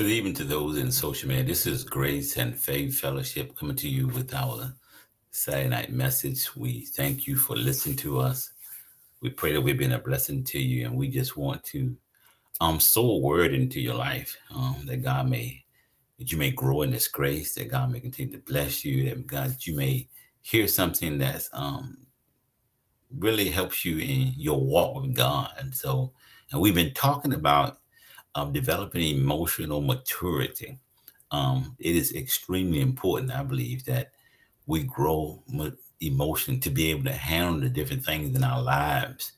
Good evening to those in social media. This is Grace and Faith Fellowship coming to you with our Saturday night message. We thank you for listening to us. We pray that we've been a blessing to you, and we just want to um sow a word into your life um, that God may that you may grow in this grace, that God may continue to bless you, that God you may hear something that's um really helps you in your walk with God. And so, and we've been talking about um, developing emotional maturity. Um, it is extremely important, I believe, that we grow emotion to be able to handle the different things in our lives.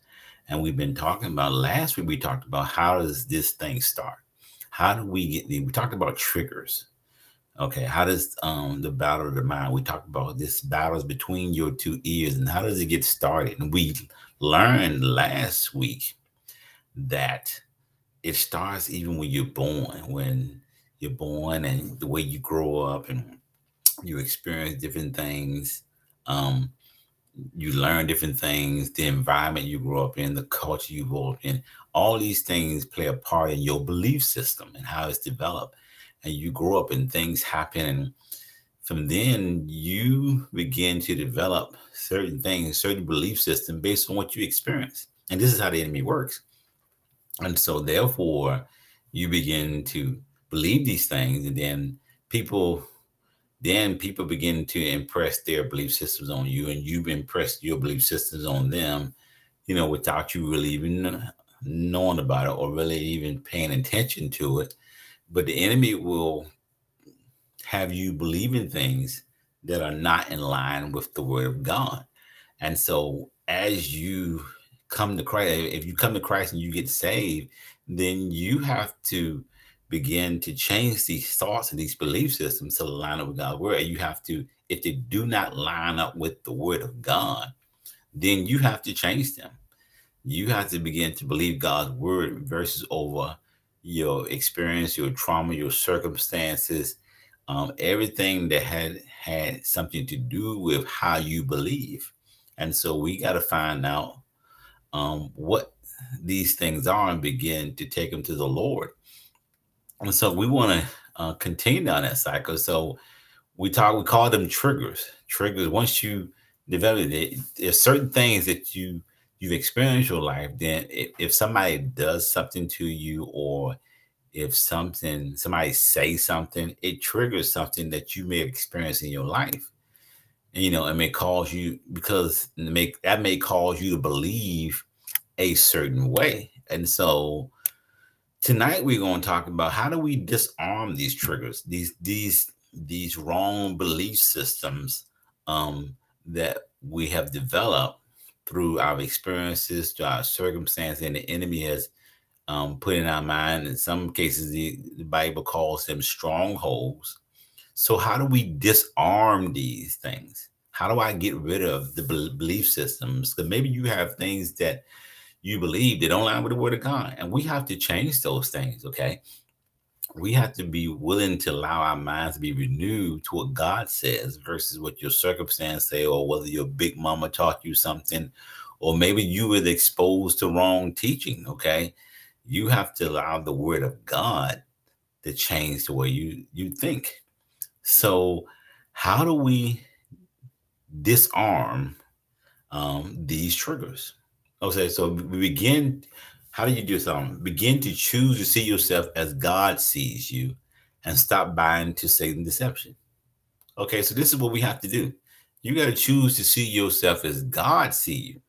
And we've been talking about last week, we talked about how does this thing start? How do we get the, we talked about triggers. Okay, how does um, the battle of the mind? We talked about this battles between your two ears, and how does it get started? And we learned last week that it starts even when you're born, when you're born and the way you grow up and you experience different things. Um, you learn different things, the environment you grow up in, the culture you grow up in, all these things play a part in your belief system and how it's developed. And you grow up and things happen. And from then you begin to develop certain things, certain belief system based on what you experience. And this is how the enemy works. And so, therefore, you begin to believe these things, and then people, then people begin to impress their belief systems on you, and you've impressed your belief systems on them, you know, without you really even knowing about it or really even paying attention to it. But the enemy will have you believing things that are not in line with the word of God. And so, as you come to Christ, if you come to Christ and you get saved, then you have to begin to change these thoughts and these belief systems to line up with God's word. You have to, if they do not line up with the word of God, then you have to change them. You have to begin to believe God's word versus over your experience, your trauma, your circumstances, um, everything that had had something to do with how you believe. And so we got to find out um, what these things are and begin to take them to the Lord. And so we want to uh, continue down that cycle. So we talk, we call them triggers. Triggers. Once you develop it, there's certain things that you you've experienced in your life. Then if, if somebody does something to you, or if something somebody say something, it triggers something that you may have experienced in your life you know, it may cause you because make that may cause you to believe a certain way. And so tonight we're going to talk about how do we disarm these triggers, these these these wrong belief systems um, that we have developed through our experiences, through our circumstances, and the enemy has um, put in our mind. In some cases, the, the Bible calls them strongholds so, how do we disarm these things? How do I get rid of the belief systems? Because maybe you have things that you believe that don't line with the word of God, and we have to change those things. Okay, we have to be willing to allow our minds to be renewed to what God says versus what your circumstance say, or whether your big mama taught you something, or maybe you were exposed to wrong teaching. Okay, you have to allow the word of God to change the way you you think so, how do we disarm um, these triggers? Okay, so we begin. How do you do something? Begin to choose to see yourself as God sees you, and stop buying to Satan deception. Okay, so this is what we have to do. You got to choose to see yourself as God see you,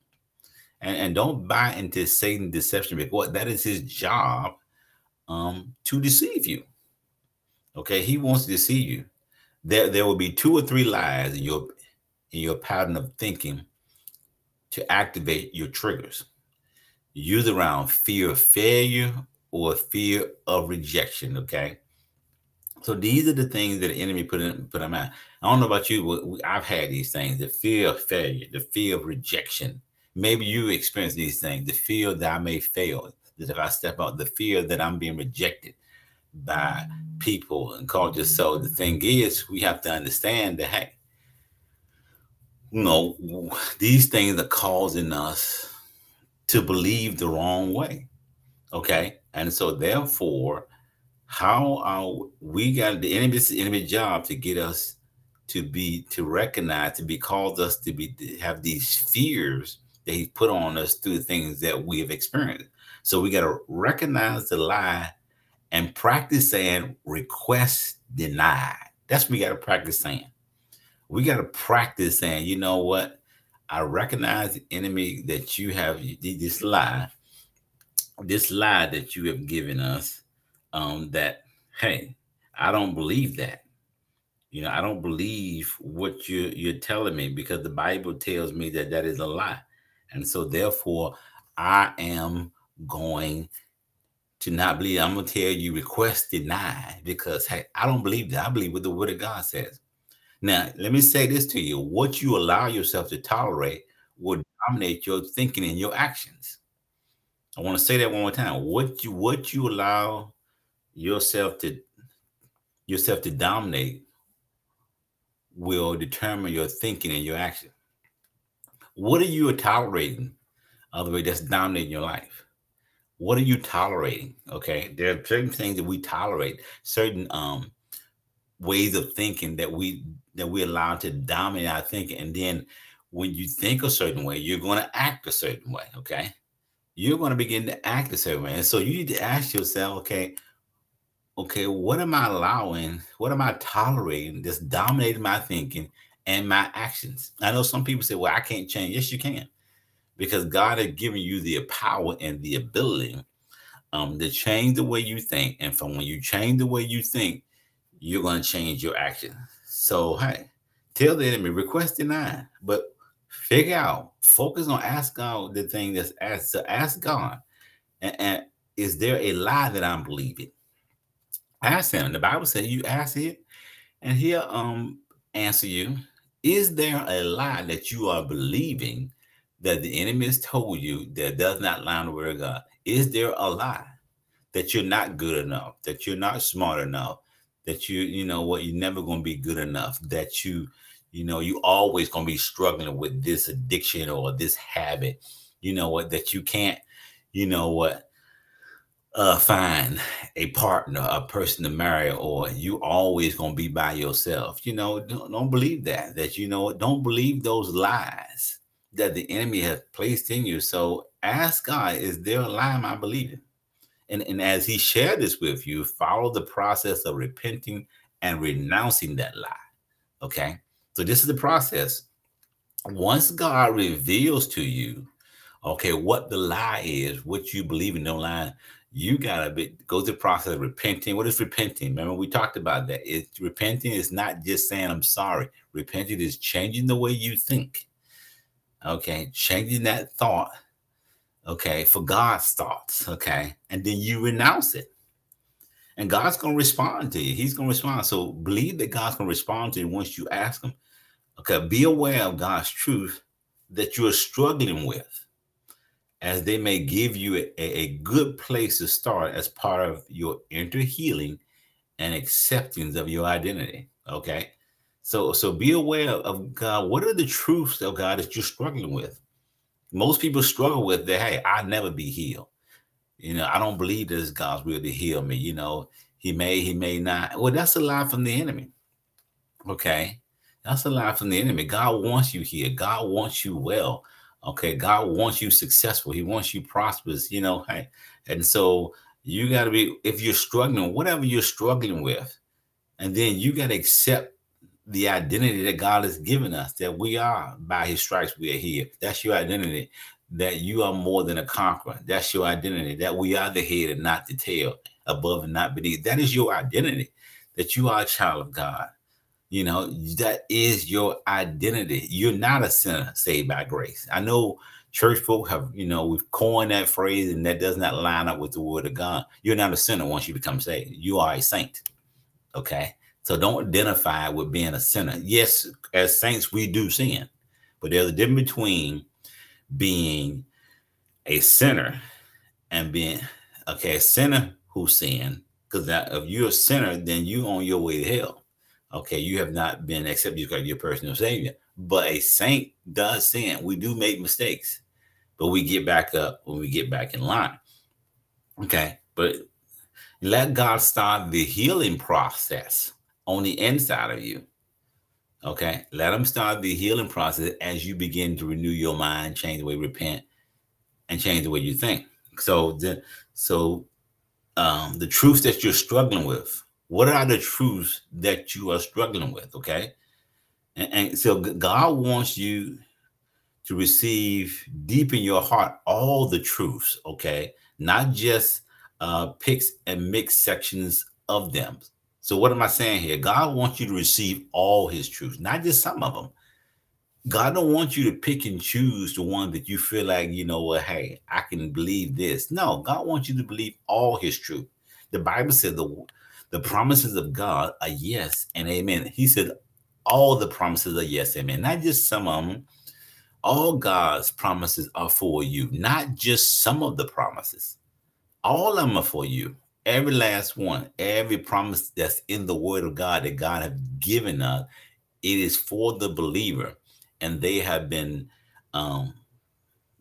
and, and don't buy into Satan deception because that is his job um, to deceive you. Okay, he wants to deceive you there there will be two or three lies in your in your pattern of thinking to activate your triggers. Use around fear of failure or fear of rejection. Okay. So these are the things that the enemy put in put in mind. I don't know about you, but I've had these things: the fear of failure, the fear of rejection. Maybe you experience these things: the fear that I may fail, that if I step out, the fear that I'm being rejected, by people and culture. So the thing is, we have to understand that hey, you know, these things are causing us to believe the wrong way. Okay. And so therefore, How are we got the enemy's enemy job to get us to be to recognize to be called us to be to have these fears that he put on us through things that we have experienced. So we got to recognize the lie and practice saying request denied. That's what we got to practice saying. We got to practice saying, you know what? I recognize the enemy that you have this lie, this lie that you have given us. Um, that hey, I don't believe that. You know, I don't believe what you you're telling me because the Bible tells me that that is a lie, and so therefore I am going to not believe. I'm gonna tell you, request denied because hey, I don't believe that. I believe what the Word of God says. Now, let me say this to you: what you allow yourself to tolerate will dominate your thinking and your actions. I want to say that one more time. What you what you allow yourself to yourself to dominate will determine your thinking and your action. What are you tolerating? Other way, that's dominating your life. What are you tolerating? Okay, there are certain things that we tolerate, certain um ways of thinking that we that we allow to dominate our thinking, and then when you think a certain way, you're going to act a certain way. Okay, you're going to begin to act a certain way, and so you need to ask yourself, okay, okay, what am I allowing? What am I tolerating that's dominating my thinking and my actions? I know some people say, well, I can't change. Yes, you can. Because God has given you the power and the ability um, to change the way you think. And from when you change the way you think, you're going to change your action. So, hey, tell the enemy, request denied, but figure out, focus on ask God the thing that's asked to ask God. And, and is there a lie that I'm believing? Ask him. The Bible says you ask it, and he'll um answer you. Is there a lie that you are believing that the enemy has told you that does not line word of God? Is there a lie that you're not good enough, that you're not smart enough, that you, you know what, you're never going to be good enough, that you, you know, you always going to be struggling with this addiction or this habit, you know what, that you can't, you know what, uh, find a partner, a person to marry, or you always gonna be by yourself. You know, don't, don't believe that. That you know, don't believe those lies that the enemy has placed in you. So ask God, is there a lie I believing? And, and as he shared this with you, follow the process of repenting and renouncing that lie. Okay. So this is the process. Once God reveals to you, okay, what the lie is, what you believe in, no lie, you gotta go through the process of repenting. What is repenting? Remember, we talked about that. It's repenting is not just saying I'm sorry. Repenting is changing the way you think. Okay, changing that thought. Okay, for God's thoughts. Okay, and then you renounce it. And God's gonna respond to you. He's gonna respond. So believe that God's gonna respond to you once you ask him. Okay, be aware of God's truth that you're struggling with as they may give you a, a good place to start as part of your inner healing and acceptance of your identity. Okay. So so be aware of God. What are the truths of God that you're struggling with? Most people struggle with that, hey, I'll never be healed. You know, I don't believe that it's God's will to heal me. You know, he may, he may not. Well, that's a lie from the enemy. Okay. That's a lie from the enemy. God wants you here. God wants you well. Okay, God wants you successful. He wants you prosperous, you know. Hey, and so you got to be if you're struggling, whatever you're struggling with, and then you got to accept the identity that God has given us that we are by his stripes we are here. That's your identity. That you are more than a conqueror. That's your identity. That we are the head and not the tail, above and not beneath. That is your identity. That you are a child of God. You know, that is your identity. You're not a sinner saved by grace. I know church folk have, you know, we've coined that phrase and that does not line up with the word of God. You're not a sinner once you become saved. You are a saint. Okay. So don't identify with being a sinner. Yes, as saints, we do sin, but there's a difference between being a sinner and being okay, a sinner who sin. Because if you're a sinner, then you on your way to hell. Okay, you have not been accepted as your personal savior. But a saint does sin. We do make mistakes, but we get back up when we get back in line. Okay, but let God start the healing process on the inside of you. Okay. Let them start the healing process as you begin to renew your mind, change the way you repent, and change the way you think. So the so um the truths that you're struggling with, what are the truths that you are struggling with? Okay. And, and so God wants you to receive deep in your heart all the truths, okay? Not just uh picks and mix sections of them. So what am I saying here? God wants you to receive all his truths, not just some of them. God don't want you to pick and choose the one that you feel like, you know what, hey, I can believe this. No, God wants you to believe all his truth. The Bible said the the promises of God are yes and amen. He said all the promises are yes, amen. Not just some of them. All God's promises are for you, not just some of the promises. All of them are for you. Every last one, every promise that's in the word of God that God has given us, it is for the believer. And they have been um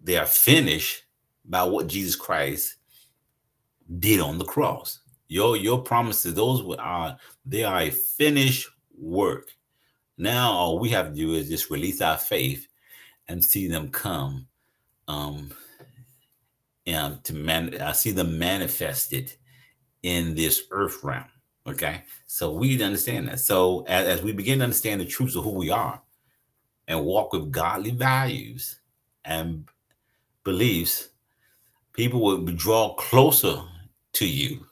they are finished by what Jesus Christ did on the cross. Your your promises, those are they are a finished work. Now all we have to do is just release our faith and see them come um and to man I see them manifested in this earth realm. Okay. So we need to understand that. So as, as we begin to understand the truths of who we are and walk with godly values and beliefs, people will draw closer to you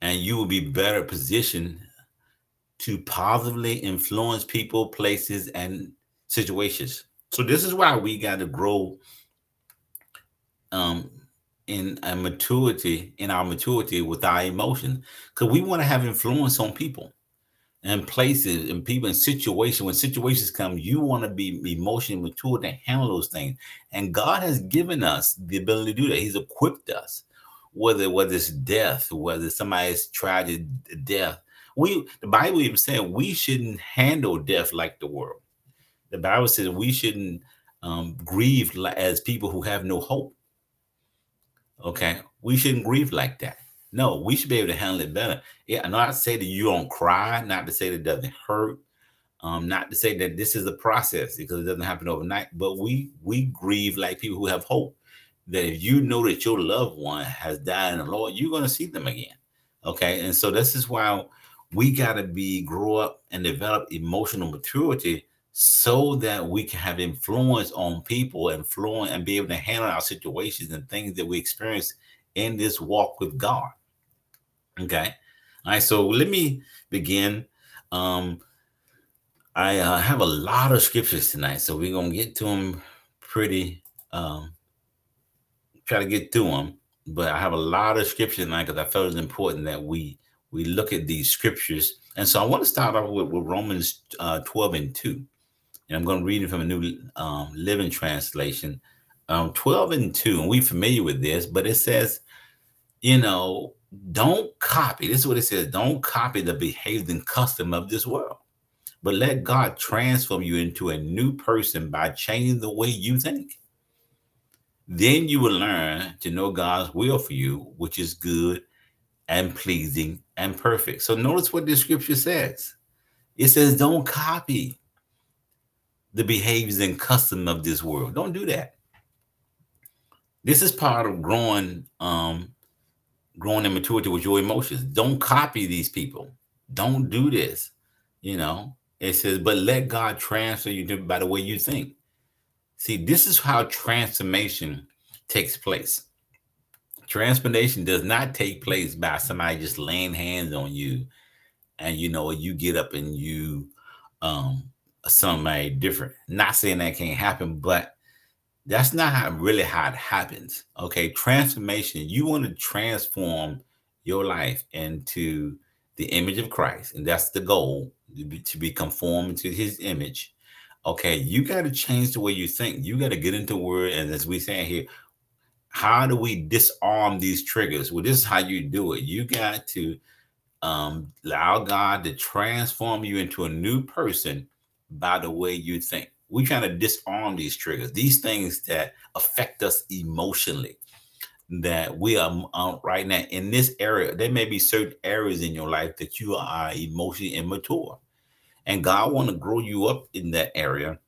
and you will be better positioned to positively influence people, places, and situations. So this is why we got to grow um, in a maturity, in our maturity with our emotions, because we want to have influence on people and places and people in situations. When situations come, you want to be emotionally mature to handle those things. And God has given us the ability to do that. He's equipped us, whether whether it's death, whether somebody's tragic death. We the Bible even said we shouldn't handle death like the world. The Bible says we shouldn't um, grieve as people who have no hope. Okay, we shouldn't grieve like that. No, we should be able to handle it better. Yeah, not to say that you don't cry, not to say that it doesn't hurt, um, not to say that this is a process because it doesn't happen overnight. But we we grieve like people who have hope. That if you know that your loved one has died in the Lord, you're to see them again. Okay, and so this is why we got to be grow up and develop emotional maturity so that we can have influence on people, influence and be able to handle our situations and things that we experience in this walk with God. Okay. All right. So let me begin. Um, I uh, have a lot of scriptures tonight, so we're gonna get to them pretty. Um, try to get through them, but I have a lot of scriptures tonight because I felt it's important that we we look at these scriptures. And so I want to start off with, with Romans uh, 12 and 2 and I'm going to read it from a new um, living translation. Um, 12 and 2, and we're familiar with this, but it says, you know, don't copy. This is what it says don't copy the behavior and custom of this world, but let God transform you into a new person by changing the way you think. Then you will learn to know God's will for you, which is good and pleasing and perfect. So notice what the scripture says. It says, don't copy the behaviors and custom of this world. Don't do that. This is part of growing, um, growing in maturity with your emotions. Don't copy these people. Don't do this. You know, it says, but let God transfer you by the way you think. See, this is how transformation takes place. Transformation does not take place by somebody just laying hands on you and you know you get up and you um somebody different. Not saying that can't happen, but that's not how really how it happens. Okay, transformation. You want to transform your life into the image of Christ, and that's the goal to be, to be conformed to His image. Okay, you got to change the way you think. You got to get into word, and as we say here, how do we disarm these triggers? Well, this is how you do it. You got to um, allow God to transform you into a new person by the way you think. We're trying to disarm these triggers, these things that affect us emotionally. that we are um, right now in this area. There may be certain areas in your life that you are emotionally immature, and God want to grow you up in that area.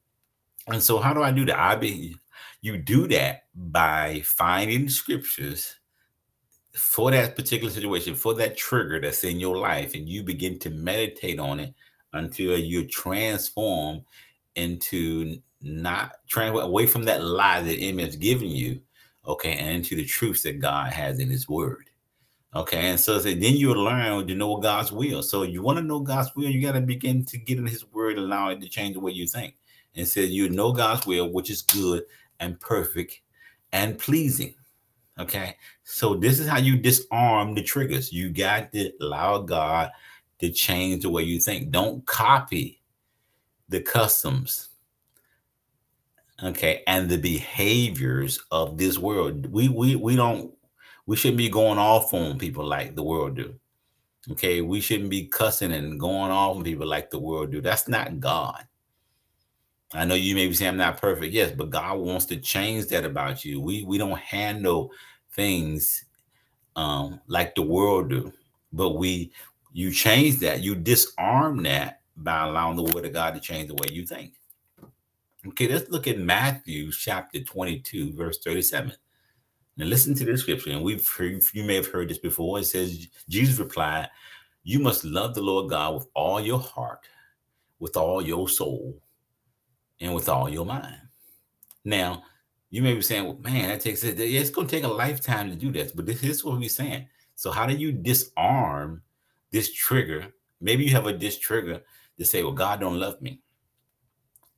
And so, how do I do that? I be you do that by finding scriptures for that particular situation, for that trigger that's in your life, and you begin to meditate on it until you transform into not trying away from that lie that enemy has given you, okay, and into the truths that God has in His Word. Okay, and so, then you learn to know God's will. So you want to know God's will, you got to begin to get in His Word, allow it to change the way you think. And say so you know God's will, which is good and perfect and pleasing. Okay, so this is how you disarm the triggers. You got to allow God to change the way you think. Don't copy the customs, okay, and the behaviors of this world. We we we don't we shouldn't be going off on people like the world do. Okay, we shouldn't be cussing and going off on people like the world do. That's not God. I know you may be saying I'm not perfect, yes, but God wants to change that about you. We we don't handle things um, like the world do, but we you change that, you disarm that by allowing the word of God to change the way you think. Okay, let's look at Matthew chapter 22, verse 37. Now listen to this scripture, and we've heard, you may have heard this before. It says, Jesus replied, You must love the Lord God with all your heart, with all your soul, and with all your mind. Now, you may be saying, well, man, that takes it. It's going to take a lifetime to do this, but this is what we're saying. So, how do you disarm this trigger? Maybe you have a this trigger to say, well, God don't love me.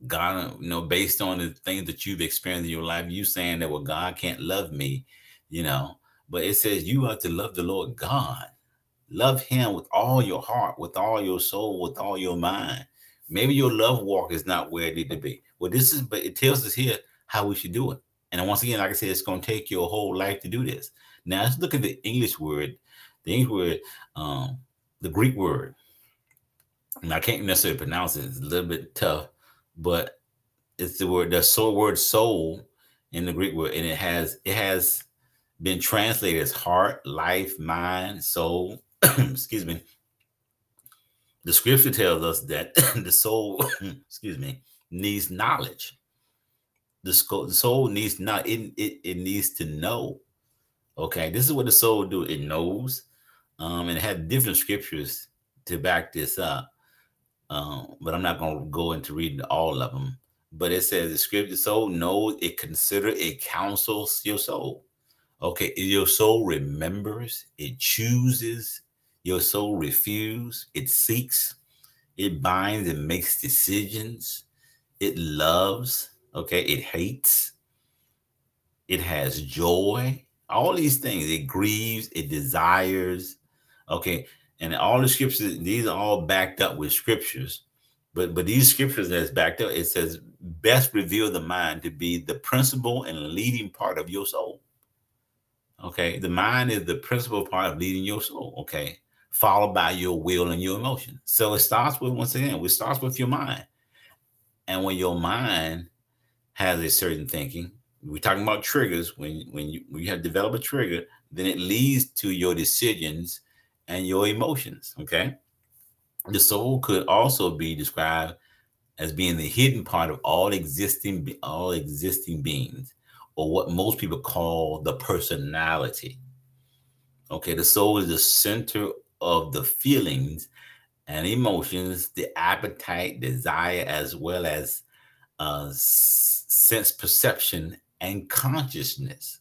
God, you know, based on the things that you've experienced in your life, you saying that, well, God can't love me, you know, but it says you are to love the Lord God. Love him with all your heart, with all your soul, with all your mind. Maybe your love walk is not where it need to be. Well, this is, but it tells us here how we should do it. And once again, like I said, it's going to take your whole life to do this. Now let's look at the English word, the English word, um, the Greek word. And I can't necessarily pronounce it; it's a little bit tough, but it's the word, the soul word soul in the Greek word, and it has it has been translated as heart, life, mind, soul. excuse me. The scripture tells us that the soul, excuse me, needs knowledge the soul, needs not it, it it needs to know. Okay, this is what the soul do. It knows, um, and it had different scriptures to back this up. Um, but I'm not going to go into reading all of them. But it says the scripture soul knows it consider it counsels your soul. Okay, your soul remembers, it chooses, your soul refuses, it seeks, it binds and makes decisions, it loves, Okay, it hates, it has joy, all these things. It grieves, it desires. Okay, and all the scriptures, these are all backed up with scriptures. But but these scriptures that's backed up, it says, best reveal the mind to be the principal and leading part of your soul. Okay, the mind is the principal part of leading your soul. Okay, followed by your will and your emotion. So it starts with once again, it starts with your mind. And when your mind has a certain thinking. We're talking about triggers. When when you when you have developed a trigger, then it leads to your decisions and your emotions. Okay. The soul could also be described as being the hidden part of all existing all existing beings, or what most people call the personality. Okay, the soul is the center of the feelings and emotions, the appetite, desire, as well as uh, sense perception and consciousness.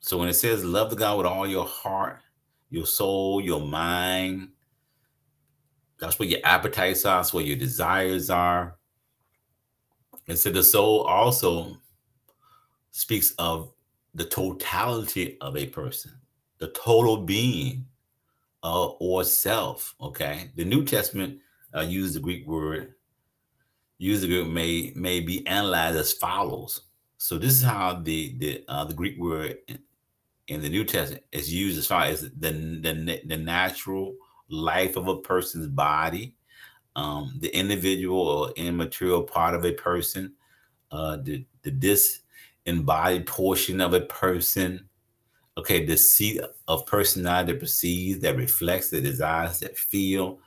So when it says love the God with all your heart, your soul, your mind, that's where your appetites are, that's where your desires are. And so the soul also speaks of the totality of a person, the total being uh, or self. Okay. The New Testament uh, used the Greek word user group may may be analyzed as follows. So this is how the the uh, the Greek word in the New Testament is used as far as the the, the natural life of a person's body, um, the individual or immaterial part of a person, uh, the the embodied portion of a person. Okay, the seat of personality that perceives, that reflects, that desires, that feel,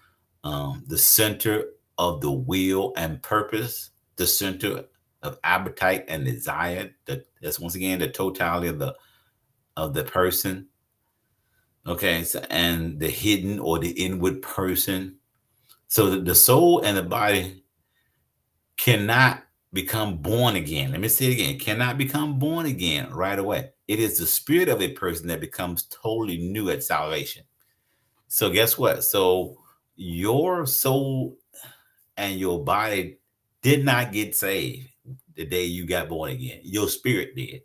um, the center of the will and purpose, the center of appetite and desire. The, that's once again the totality of the of the person. Okay, so, and the hidden or the inward person. So the, the soul and the body cannot become born again. Let me say it again. Cannot become born again right away. It is the spirit of a person that becomes totally new at salvation. So guess what? So your soul and your body did not get saved the day you got born again. Your spirit did.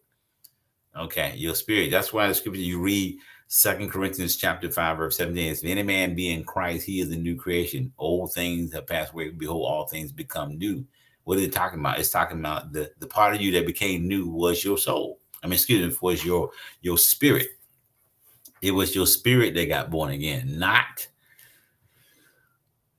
Okay, your spirit. That's why the scripture you read Second Corinthians chapter 5, verse 17. If any man be in Christ, he is a new creation. Old things have passed away. Behold, all things become new. What is it talking about? It's talking about the, the part of you that became new was your soul. I mean, excuse me, was your your spirit. It was your spirit that got born again, not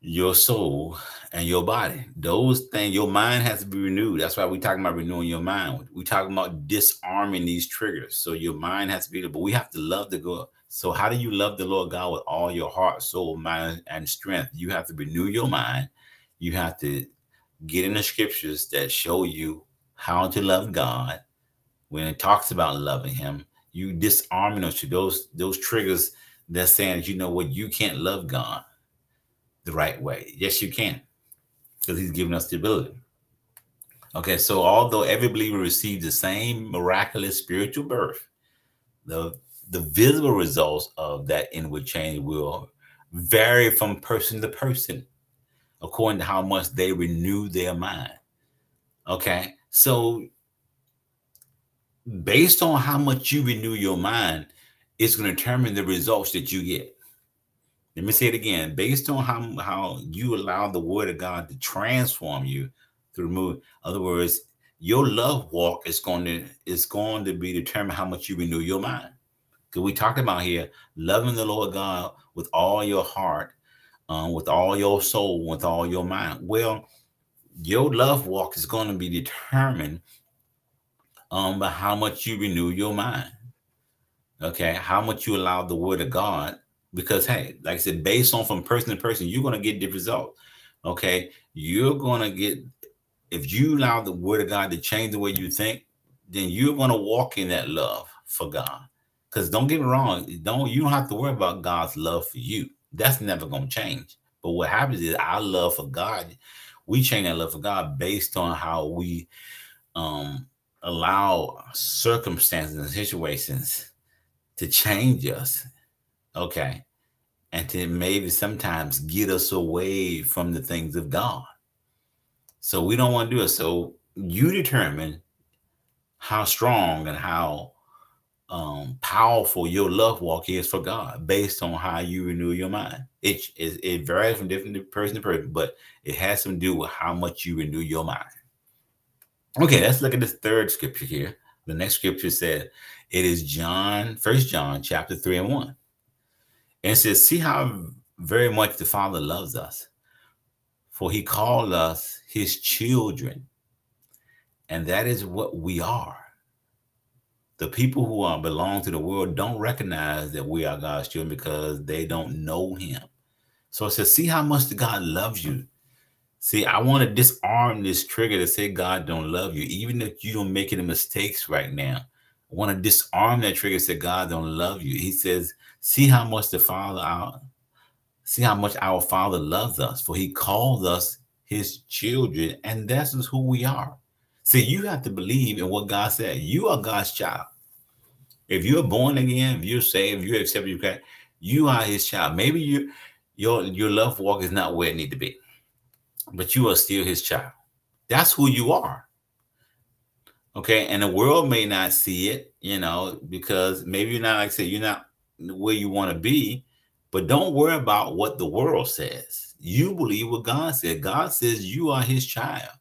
your soul and your body. Those things, your mind has to be renewed. That's why we're talking about renewing your mind. We're talking about disarming these triggers. So your mind has to be, but we have to love the God. So how do you love the Lord God with all your heart, soul, mind, and strength? You have to renew your mind. You have to get in the scriptures that show you how to love God. When it talks about loving Him, you disarming those those triggers that's saying, you know what, you can't love God the right way. Yes, you can, because He's given us the ability. Okay, so although every believer receives the same miraculous spiritual birth, the the visible results of that inward change will vary from person to person according to how much they renew their mind. Okay, so based on how much you renew your mind, it's going to determine the results that you get. Let me say it again. Based on how, how you allow the word of God to transform you through move. other words, your love walk is going to is going to be determined how much you renew your mind. Because we talked about here, loving the Lord God with all your heart, um, with all your soul, with all your mind. Well, your love walk is going to be determined um, by how much you renew your mind. Okay, how much you allow the word of God because hey, like I said, based on from person to person, you're gonna get different results. Okay, you're gonna get if you allow the word of God to change the way you think, then you're gonna walk in that love for God. Because don't get me wrong, don't you don't have to worry about God's love for you. That's never gonna change. But what happens is our love for God, we change that love for God based on how we um allow circumstances and situations to change us Okay. And to maybe sometimes get us away from the things of God. So we don't want to do it. So you determine how strong and how um, powerful your love walk is for God based on how you renew your mind. It, it, it varies from different person to person, but it has to do with how much you renew your mind. Okay, let's look at this third scripture here. The next scripture said, it is John, First John chapter 3 and 1. And says, See how very much the Father loves us, for he called us his children. And that is what we are. The people who are belong to the world don't recognize that we are God's children because they don't know him. So it says, see how much God loves you. See, I want to disarm this trigger to say God don't love you, even if you don't make any mistakes right now. Want to disarm that trigger, say God don't love you. He says, see how much the Father, our, see how much our Father loves us, for He calls us His children, and that's who we are. See, you have to believe in what God said. You are God's child. If you're born again, if you're saved, if you accept you, you are His child. Maybe you, your your love walk is not where it need to be, but you are still His child. That's who you are. Okay. And the world may not see it, you know, because maybe you're not, like I said, you're not where you want to be, but don't worry about what the world says. You believe what God said. God says you are his child.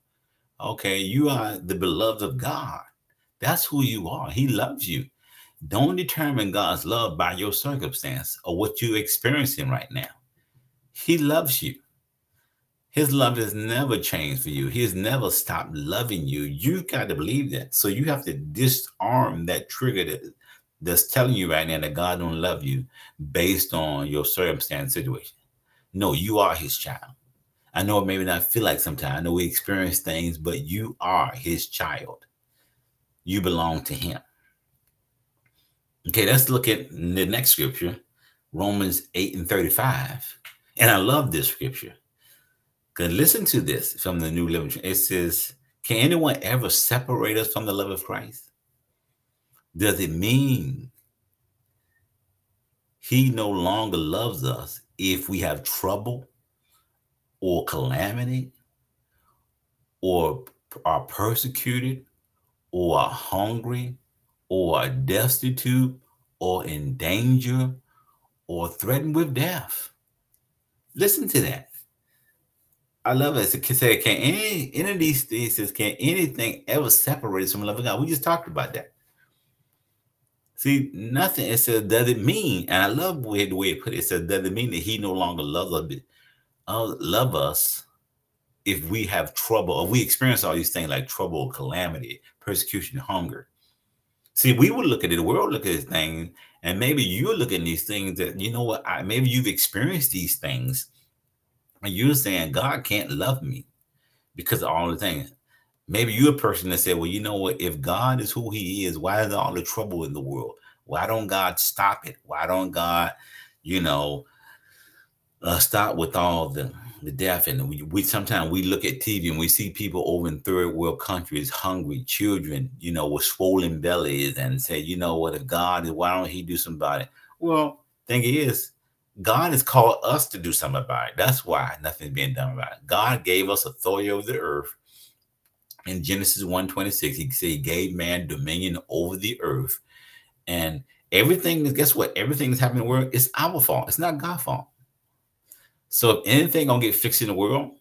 Okay. You are the beloved of God. That's who you are. He loves you. Don't determine God's love by your circumstance or what you're experiencing right now. He loves you. His love has never changed for you. He has never stopped loving you. You've got to believe that. So you have to disarm that trigger that, that's telling you right now that God don't love you based on your circumstance situation. No, you are his child. I know it maybe not feel like sometimes. I know we experience things, but you are his child. You belong to him. Okay, let's look at the next scripture, Romans 8 and 35. And I love this scripture. Because listen to this from the New Living. It says, Can anyone ever separate us from the love of Christ? Does it mean he no longer loves us if we have trouble or calamity or are persecuted or are hungry or are destitute or in danger or threatened with death. Listen to that. I love it. It said, can any, any of these things can anything ever separate us from love of God? We just talked about that. See, nothing. It says, does it mean? And I love the way, the way it put it. It says, does it mean that he no longer loves us, uh, love us if we have trouble or we experience all these things like trouble, calamity, persecution, hunger? See, we would look at it, the world look at this thing, and maybe you're looking at these things that, you know what, I, maybe you've experienced these things, you're saying, God can't love me because of all the things. Maybe you're a person that said, well, you know what, if God is who he is, why is all the trouble in the world? Why don't God stop it? Why don't God, you know, uh, stop with all the the death and we, we sometimes we look at tv and we see people over in third world countries hungry children you know with swollen bellies and say you know what if god is why don't he do something well thing is god has called us to do something about it. That's why nothing's being done about it. God gave us authority over the earth. In genesis 1 26 he said he gave man dominion over the earth. And everything guess what? Everything that's happening in the world is our fault. It's not god's fault. So if anything gonna get fixed in the world,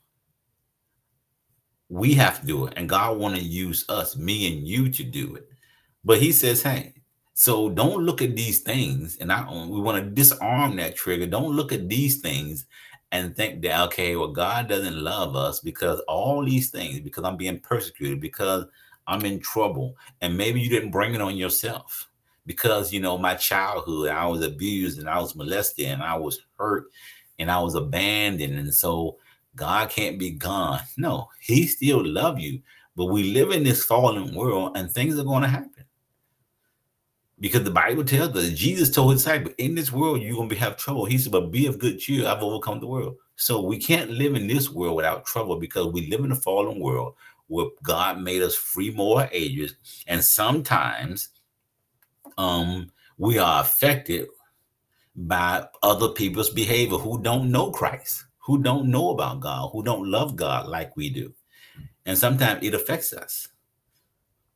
we have to do it. And God want to use us, me and you, to do it. But He says, hey, so don't look at these things, and I um, we want to disarm that trigger. Don't look at these things and think that okay, well, God doesn't love us because all these things, because I'm being persecuted, because I'm in trouble, and maybe you didn't bring it on yourself because you know my childhood, I was abused and I was molested and I was hurt and I was abandoned. And so God can't be gone. No, he still love you. But we live in this fallen world and things are going to happen. Because the Bible tells us, Jesus told his disciples, in this world, you're going to have trouble. He said, but be of good cheer. I've overcome the world. So we can't live in this world without trouble because we live in a fallen world where God made us free moral agents. And sometimes um, we are affected by other people's behavior who don't know Christ, who don't know about God, who don't love God like we do. And sometimes it affects us.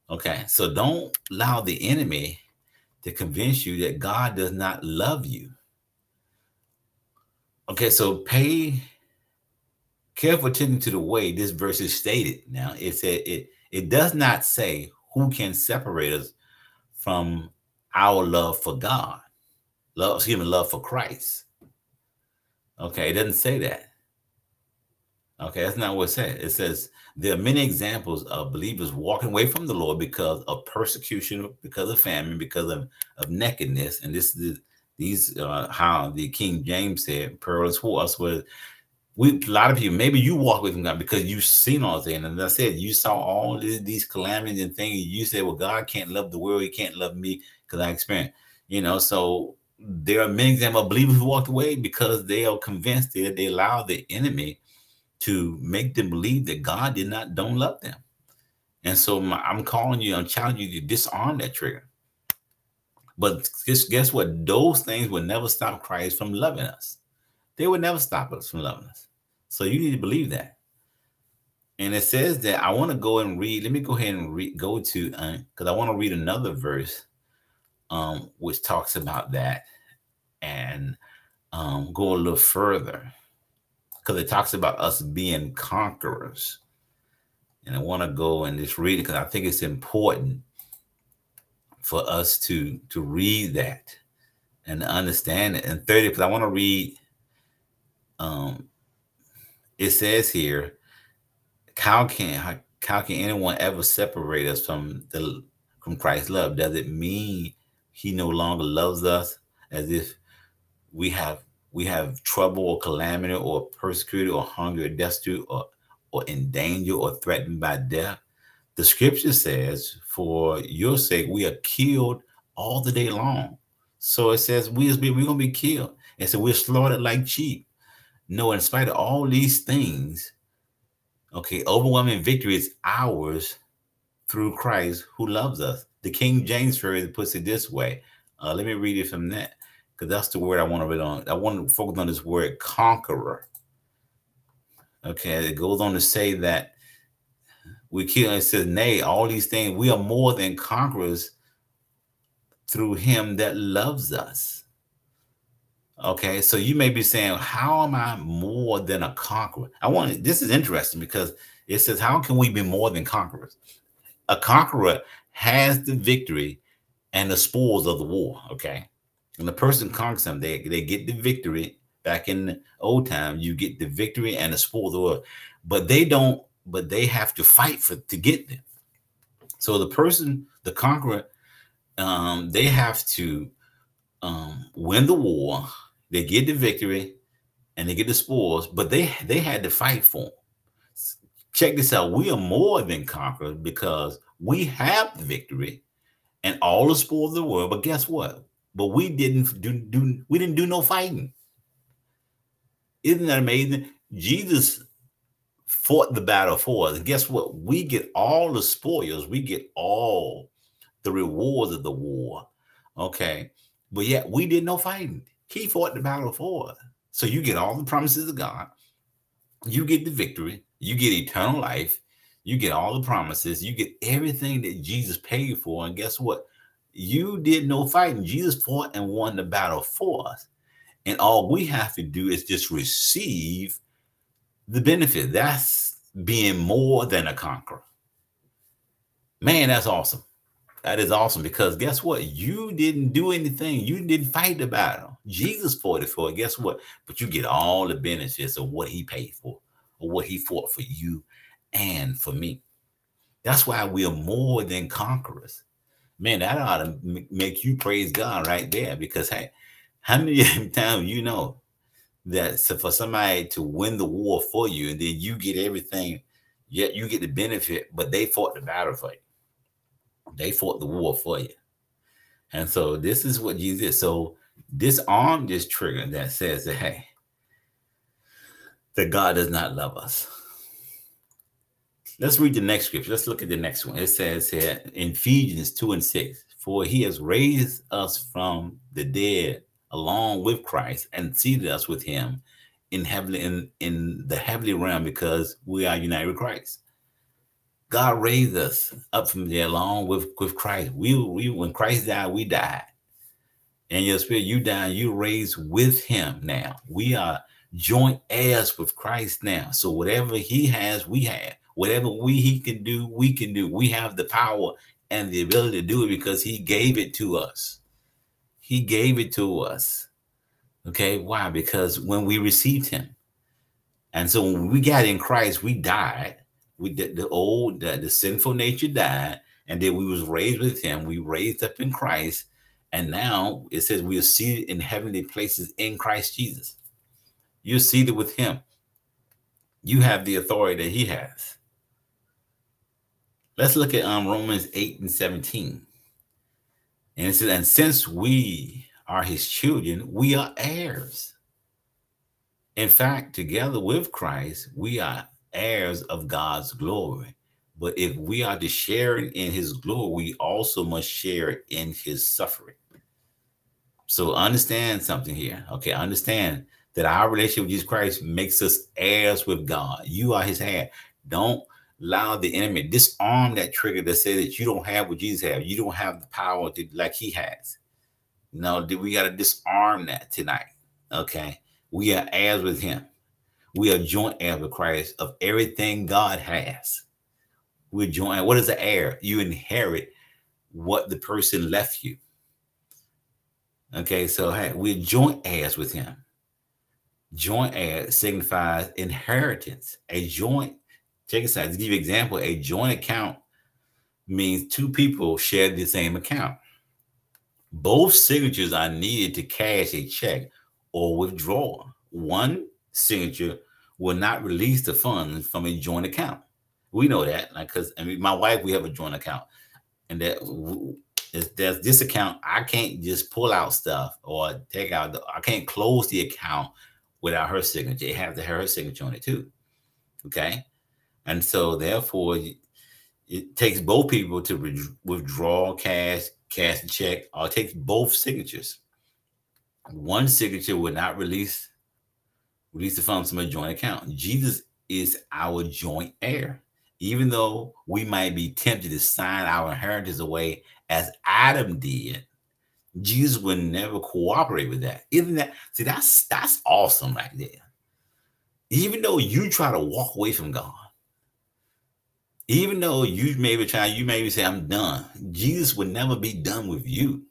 Okay, so don't allow the enemy to convince you that God does not love you. Okay, so pay careful attention to the way this verse is stated. Now it said it it does not say who can separate us from our love for God love, excuse me, love for Christ. Okay, it doesn't say that. Okay, that's not what it says. It says there are many examples of believers walking away from the Lord because of persecution, because of famine, because of, of nakedness. And this is these uh, how the King James said, perilous for us was we a lot of people maybe you walk away from God because you've seen all things. And as I said, you saw all these, calamities and things. You said, Well, God can't love the world, He can't love me because I experienced, you know. So there are many examples of believers who walked away because they are convinced that they allow the enemy to make them believe that God did not don't love them. And so my, I'm calling you, I'm challenging you to disarm that trigger. But guess, what? Those things will never stop Christ from loving us. They will never stop us from loving us. So you need to believe that. And it says that I want to go and read. Let me go ahead and read, go to because uh, I want to read another verse um, which talks about that and um, go a little further because it talks about us being conquerors. And I want to go and just read it because I think it's important for us to to read that and understand it. And 30, because I want to read um it says here, how can how, how can anyone ever separate us from the from Christ's love? Does it mean he no longer loves us as if we have we have trouble or calamity or persecuted or hungry or destitute or or in danger or threatened by death? The scripture says, For your sake, we are killed all the day long. So it says we we're gonna be killed. And so we're slaughtered like sheep. No, in spite of all these things, okay, overwhelming victory is ours through Christ who loves us. The King James Version puts it this way. Uh, let me read it from that because that's the word I want to read on. I want to focus on this word conqueror. Okay, it goes on to say that we kill. It says, "Nay, all these things we are more than conquerors through Him that loves us." Okay, so you may be saying, How am I more than a conqueror? I want this is interesting because it says, How can we be more than conquerors? A conqueror has the victory and the spoils of the war. Okay. And the person conquers them, they, they get the victory. Back in old time, you get the victory and the spoils of the war, but they don't, but they have to fight for to get them. So the person, the conqueror, um, they have to um, win the war they get the victory and they get the spoils, but they they had to fight for them. Check this out: we are more than conquerors because we have the victory and all the spoils of the world. But guess what? But we didn't do, do we didn't do no fighting. Isn't that amazing? Jesus fought the battle for us. And guess what? We get all the spoils, we get all the rewards of the war. Okay. But yet we did no fighting. He fought the battle for us. So you get all the promises of God. You get the victory. You get eternal life. You get all the promises. You get everything that Jesus paid for. And guess what? You did no fighting. Jesus fought and won the battle for us. And all we have to do is just receive the benefit. That's being more than a conqueror. Man, that's awesome. That is awesome because guess what? You didn't do anything. You didn't fight the battle. Jesus fought it for it. Guess what? But you get all the benefits of what he paid for or what he fought for you and for me. That's why we are more than conquerors. Man, that ought to make you praise God right there because hey, how many times you know that for somebody to win the war for you and then you get everything, yet you get the benefit, but they fought the battle for you. They fought the war for you. And so this is what Jesus did. So disarm this trigger that says that, hey, that God does not love us. Let's read the next scripture. Let's look at the next one. It says here in Ephesians 2 and 6 For he has raised us from the dead along with Christ and seated us with him in heavenly in, in the heavenly realm because we are united with Christ. God raised us up from there along with, with Christ. We, we when Christ died, we died. And your spirit, you died, you raised with him now. We are joint heirs with Christ now. So whatever he has, we have. Whatever we he can do, we can do. We have the power and the ability to do it because he gave it to us. He gave it to us. Okay, why? Because when we received him, and so when we got in Christ, we died we the old the, the sinful nature died and then we was raised with him we raised up in christ and now it says we are seated in heavenly places in christ jesus you're seated with him you have the authority that he has let's look at um, romans 8 and 17 and it says and since we are his children we are heirs in fact together with christ we are heirs of God's glory. But if we are to share in his glory, we also must share in his suffering. So understand something here. Okay, understand that our relationship with Jesus Christ makes us heirs with God. You are his heir. Don't allow the enemy disarm that trigger that says that you don't have what Jesus has. You don't have the power to like he has. No, we got to disarm that tonight. Okay. We are heirs with him. We are joint heirs with Christ of everything God has. We're joint. What is the heir? You inherit what the person left you. Okay, so hey, we're joint heirs with him. joint heir signifies inheritance. A joint, check this out, to give you an example, a joint account means two people share the same account. Both signatures are needed to cash a check or withdraw. One signature will not release the funds from a joint account. We know that, like, because I mean, my wife, we have a joint account, and that there's this account. I can't just pull out stuff or take out. The, I can't close the account without her signature. It has to have her signature on it too. Okay, and so therefore, it takes both people to re- withdraw cash, cash check, or it takes both signatures. One signature would not release release the funds from a joint account. Jesus is our joint heir. Even though we might be tempted to sign our inheritance away as Adam did, Jesus would never cooperate with that. Isn't that see that's that's awesome right there. Even though you try to walk away from God, even though you maybe try, you maybe say, I'm done. Jesus would never be done with you.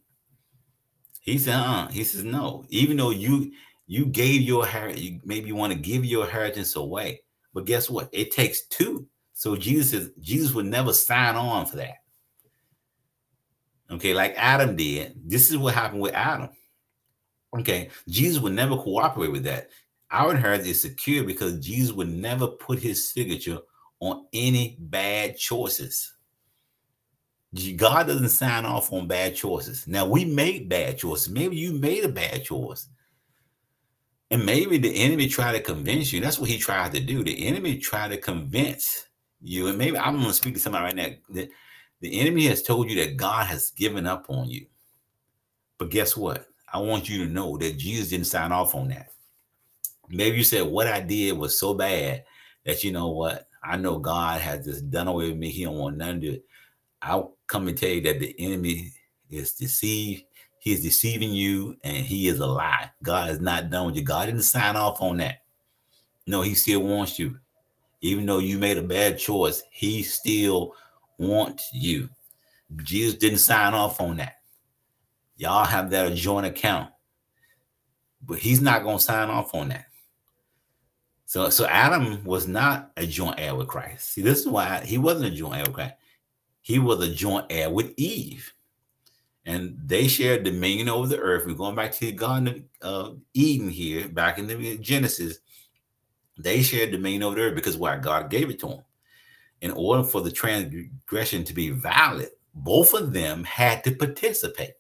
He said, uh, he says, no. Even though you you gave your heritage, you maybe you want to give your inheritance away. But guess what? It takes two. So Jesus is Jesus would never sign on for that. Okay, like Adam did. This is what happened with Adam. Okay, Jesus would never cooperate with that. Our inheritance is secure because Jesus would never put his signature on any bad choices. God doesn't sign off on bad choices. Now we make bad choices. Maybe you made a bad choice. And maybe the enemy tried to convince you. That's what he tried to do. The enemy tried to convince you. And maybe I'm going to speak to somebody right now. That the enemy has told you that God has given up on you. But guess what? I want you to know that Jesus didn't sign off on that. Maybe you said what I did was so bad that you know what? I know God has just done away with me. He don't want none of it. I'll come and tell you that the enemy is deceived. He is deceiving you and he is a lie. God is not done with you. God didn't sign off on that. No, he still wants you. Even though you made a bad choice, he still wants you. Jesus didn't sign off on that. Y'all have that joint account. But he's not going to sign off on that. So, so Adam was not a joint heir with Christ. See, this is why he wasn't a joint heir with Christ. He was a joint heir with Eve, and they shared dominion over the earth. We're going back to the Garden of Eden here, back in the Genesis. They shared dominion over the earth because why God gave it to them. In order for the transgression to be valid, both of them had to participate.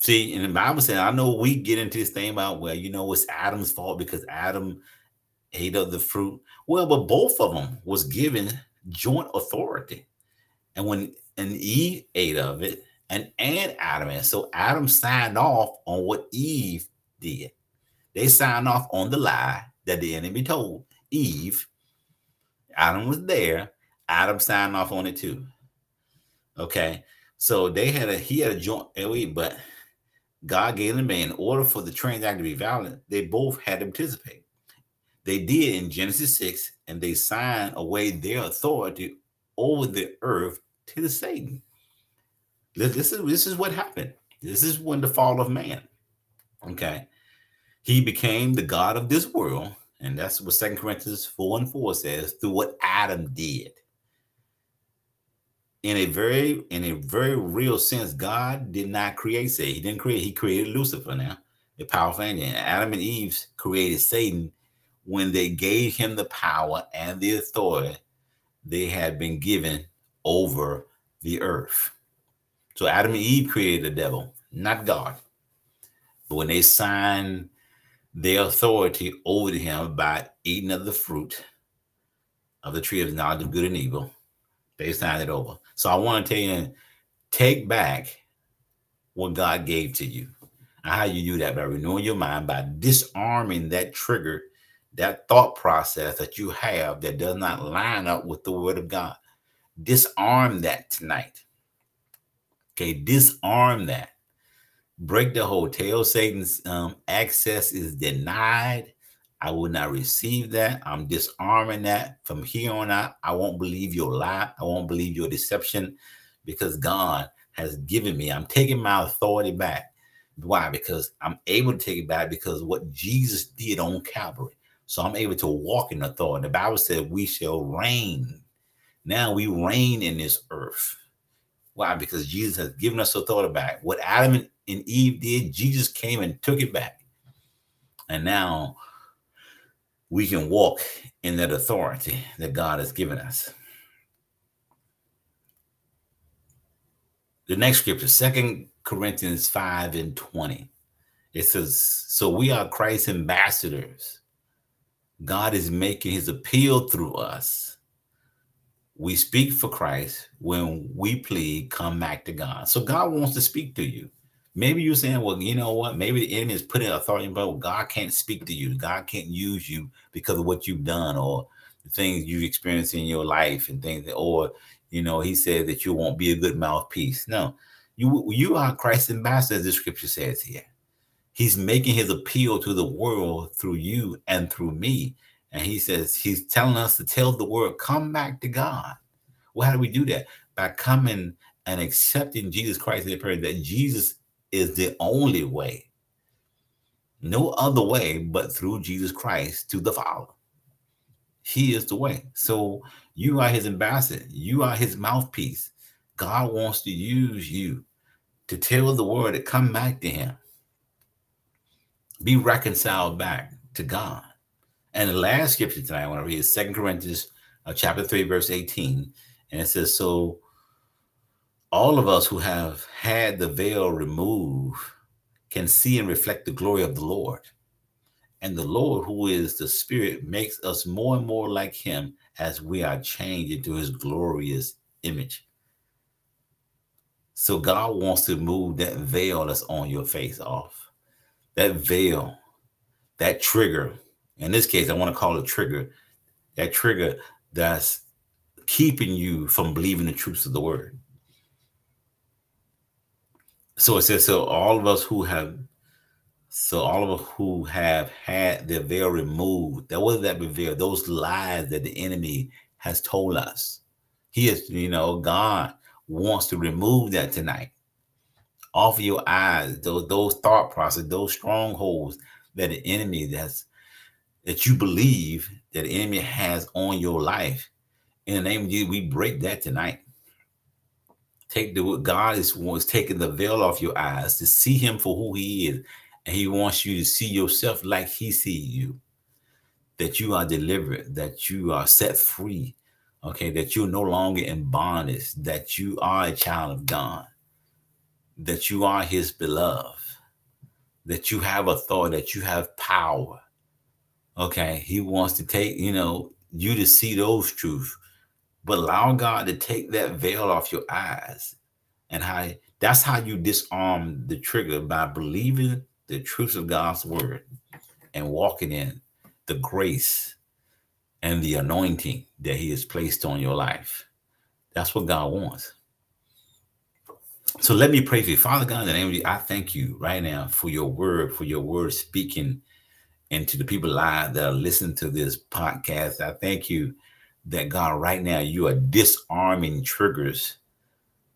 See, and the Bible said, I know we get into this thing about, well, you know, it's Adam's fault because Adam ate of the fruit. Well, but both of them was given joint authority. And when and Eve ate of it, and and Adam, and so Adam signed off on what Eve did. They signed off on the lie that the enemy told Eve. Adam was there. Adam signed off on it too. Okay. So they had a he had a joint, eh, but God gave them in order for the transaction to be valid, they both had to participate. They did in Genesis 6, and they signed away their authority over the earth to the Satan. This is this is what happened. This is when the fall of man. Okay. He became the God of this world, and that's what Second Corinthians 4 and 4 says, through what Adam did in a very in a very real sense, God did not create Satan. He didn't create, he created Lucifer now, the powerful angel. Adam and Eve created Satan when they gave him the power and the authority they had been given over the earth. So Adam and Eve created the devil, not God. But when they signed their authority over to him by eating of the fruit of the tree of knowledge of good and evil, they signed it over. So I want to tell you, take back what God gave to you. And how you do that by renewing your mind, by disarming that trigger, that thought process that you have that does not line up with the word of God. Disarm that tonight. Okay, disarm that. Break the hotel. Satan's um, access is denied. I will not receive that. I'm disarming that from here on out. I won't believe your lie. I won't believe your deception because God has given me. I'm taking my authority back. Why? Because I'm able to take it back because what Jesus did on Calvary. So I'm able to walk in authority. The Bible said we shall reign. Now we reign in this earth. Why? Because Jesus has given us authority back. What Adam and Eve did, Jesus came and took it back. And now we can walk in that authority that God has given us. The next scripture, Second Corinthians 5 and 20. It says, So we are Christ's ambassadors. God is making his appeal through us. We speak for Christ when we plead, come back to God. So God wants to speak to you. Maybe you're saying, well, you know what? Maybe the enemy is putting authority in, but God can't speak to you. God can't use you because of what you've done or the things you've experienced in your life and things, that, or you know, he said that you won't be a good mouthpiece. No, you you are Christ's ambassador, as the scripture says here. He's making his appeal to the world through you and through me. And he says, he's telling us to tell the world, come back to God. Well, how do we do that? By coming and accepting Jesus Christ in the prayer that Jesus is the only way. No other way but through Jesus Christ to the Father. He is the way. So you are his ambassador. You are his mouthpiece. God wants to use you to tell the world to come back to him. Be reconciled back to God. And the last scripture tonight I want to read is Second Corinthians uh, chapter 3, verse 18. And it says, So all of us who have had the veil removed can see and reflect the glory of the Lord. And the Lord, who is the Spirit, makes us more and more like Him as we are changed into His glorious image. So God wants to move that veil that's on your face off. That veil, that trigger. In this case, I want to call it trigger. That trigger that's keeping you from believing the truths of the word. So it says, so all of us who have so all of us who have had their veil removed, that was that veil, those lies that the enemy has told us. He is, you know, God wants to remove that tonight. Off of your eyes, those those thought process, those strongholds that the enemy that's that you believe that the enemy has on your life. In the name of Jesus, we break that tonight. Take the God is was taking the veil off your eyes to see him for who he is and he wants you to see yourself like he sees you. That you are delivered, that you are set free, okay, that you're no longer in bondage, that you are a child of God, that you are his beloved, that you have authority, that you have power. Okay, he wants to take, you know, you to see those truths, but allow God to take that veil off your eyes. And how that's how you disarm the trigger by believing the truth of God's word and walking in the grace and the anointing that He has placed on your life. That's what God wants. So let me pray for you. Father God, in the name of you, I thank you right now for your word, for your word speaking into the people live that are listening to this podcast. I thank you that God, right now, you are disarming triggers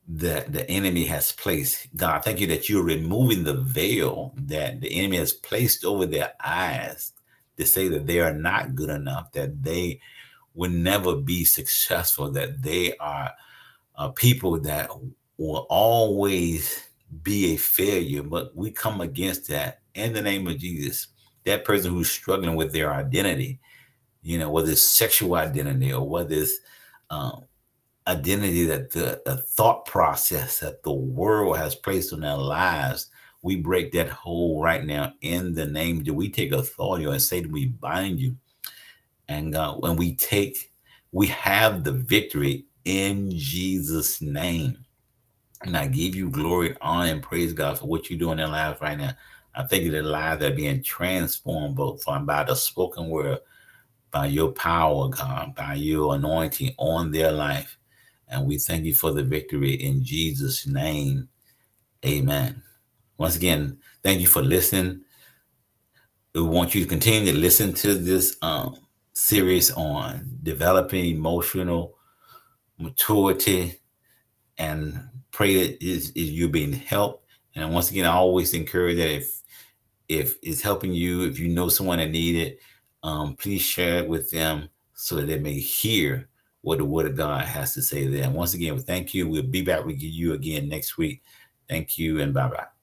that the enemy has placed. God, thank you that you're removing the veil that the enemy has placed over their eyes to say that they are not good enough, that they will never be successful, that they are uh, people that will always be a failure. But we come against that in the name of Jesus. That person who's struggling with their identity, you know, whether it's sexual identity or whether it's um, identity that the, the, thought process that the world has placed on their lives, we break that hold right now in the name. Do we take authority and say we bind you? And uh, when we take, we have the victory in Jesus' name. And I give you glory, honor, and praise God for what you're doing in lives right now. I think their lives are being transformed both by the spoken word, by your power, God, by your anointing on their life. And we thank you for the victory in Jesus' name. Amen. Once again, thank you for listening. We want you to continue to listen to this um, series on developing emotional maturity and pray that is, is you being helped And once again, I always encourage that if if it's helping you, if you know someone that need it, um, please share it with them so that they may hear what the Word of God has to say to them. Once again, thank you. We'll be back with you again next week. Thank you and bye bye.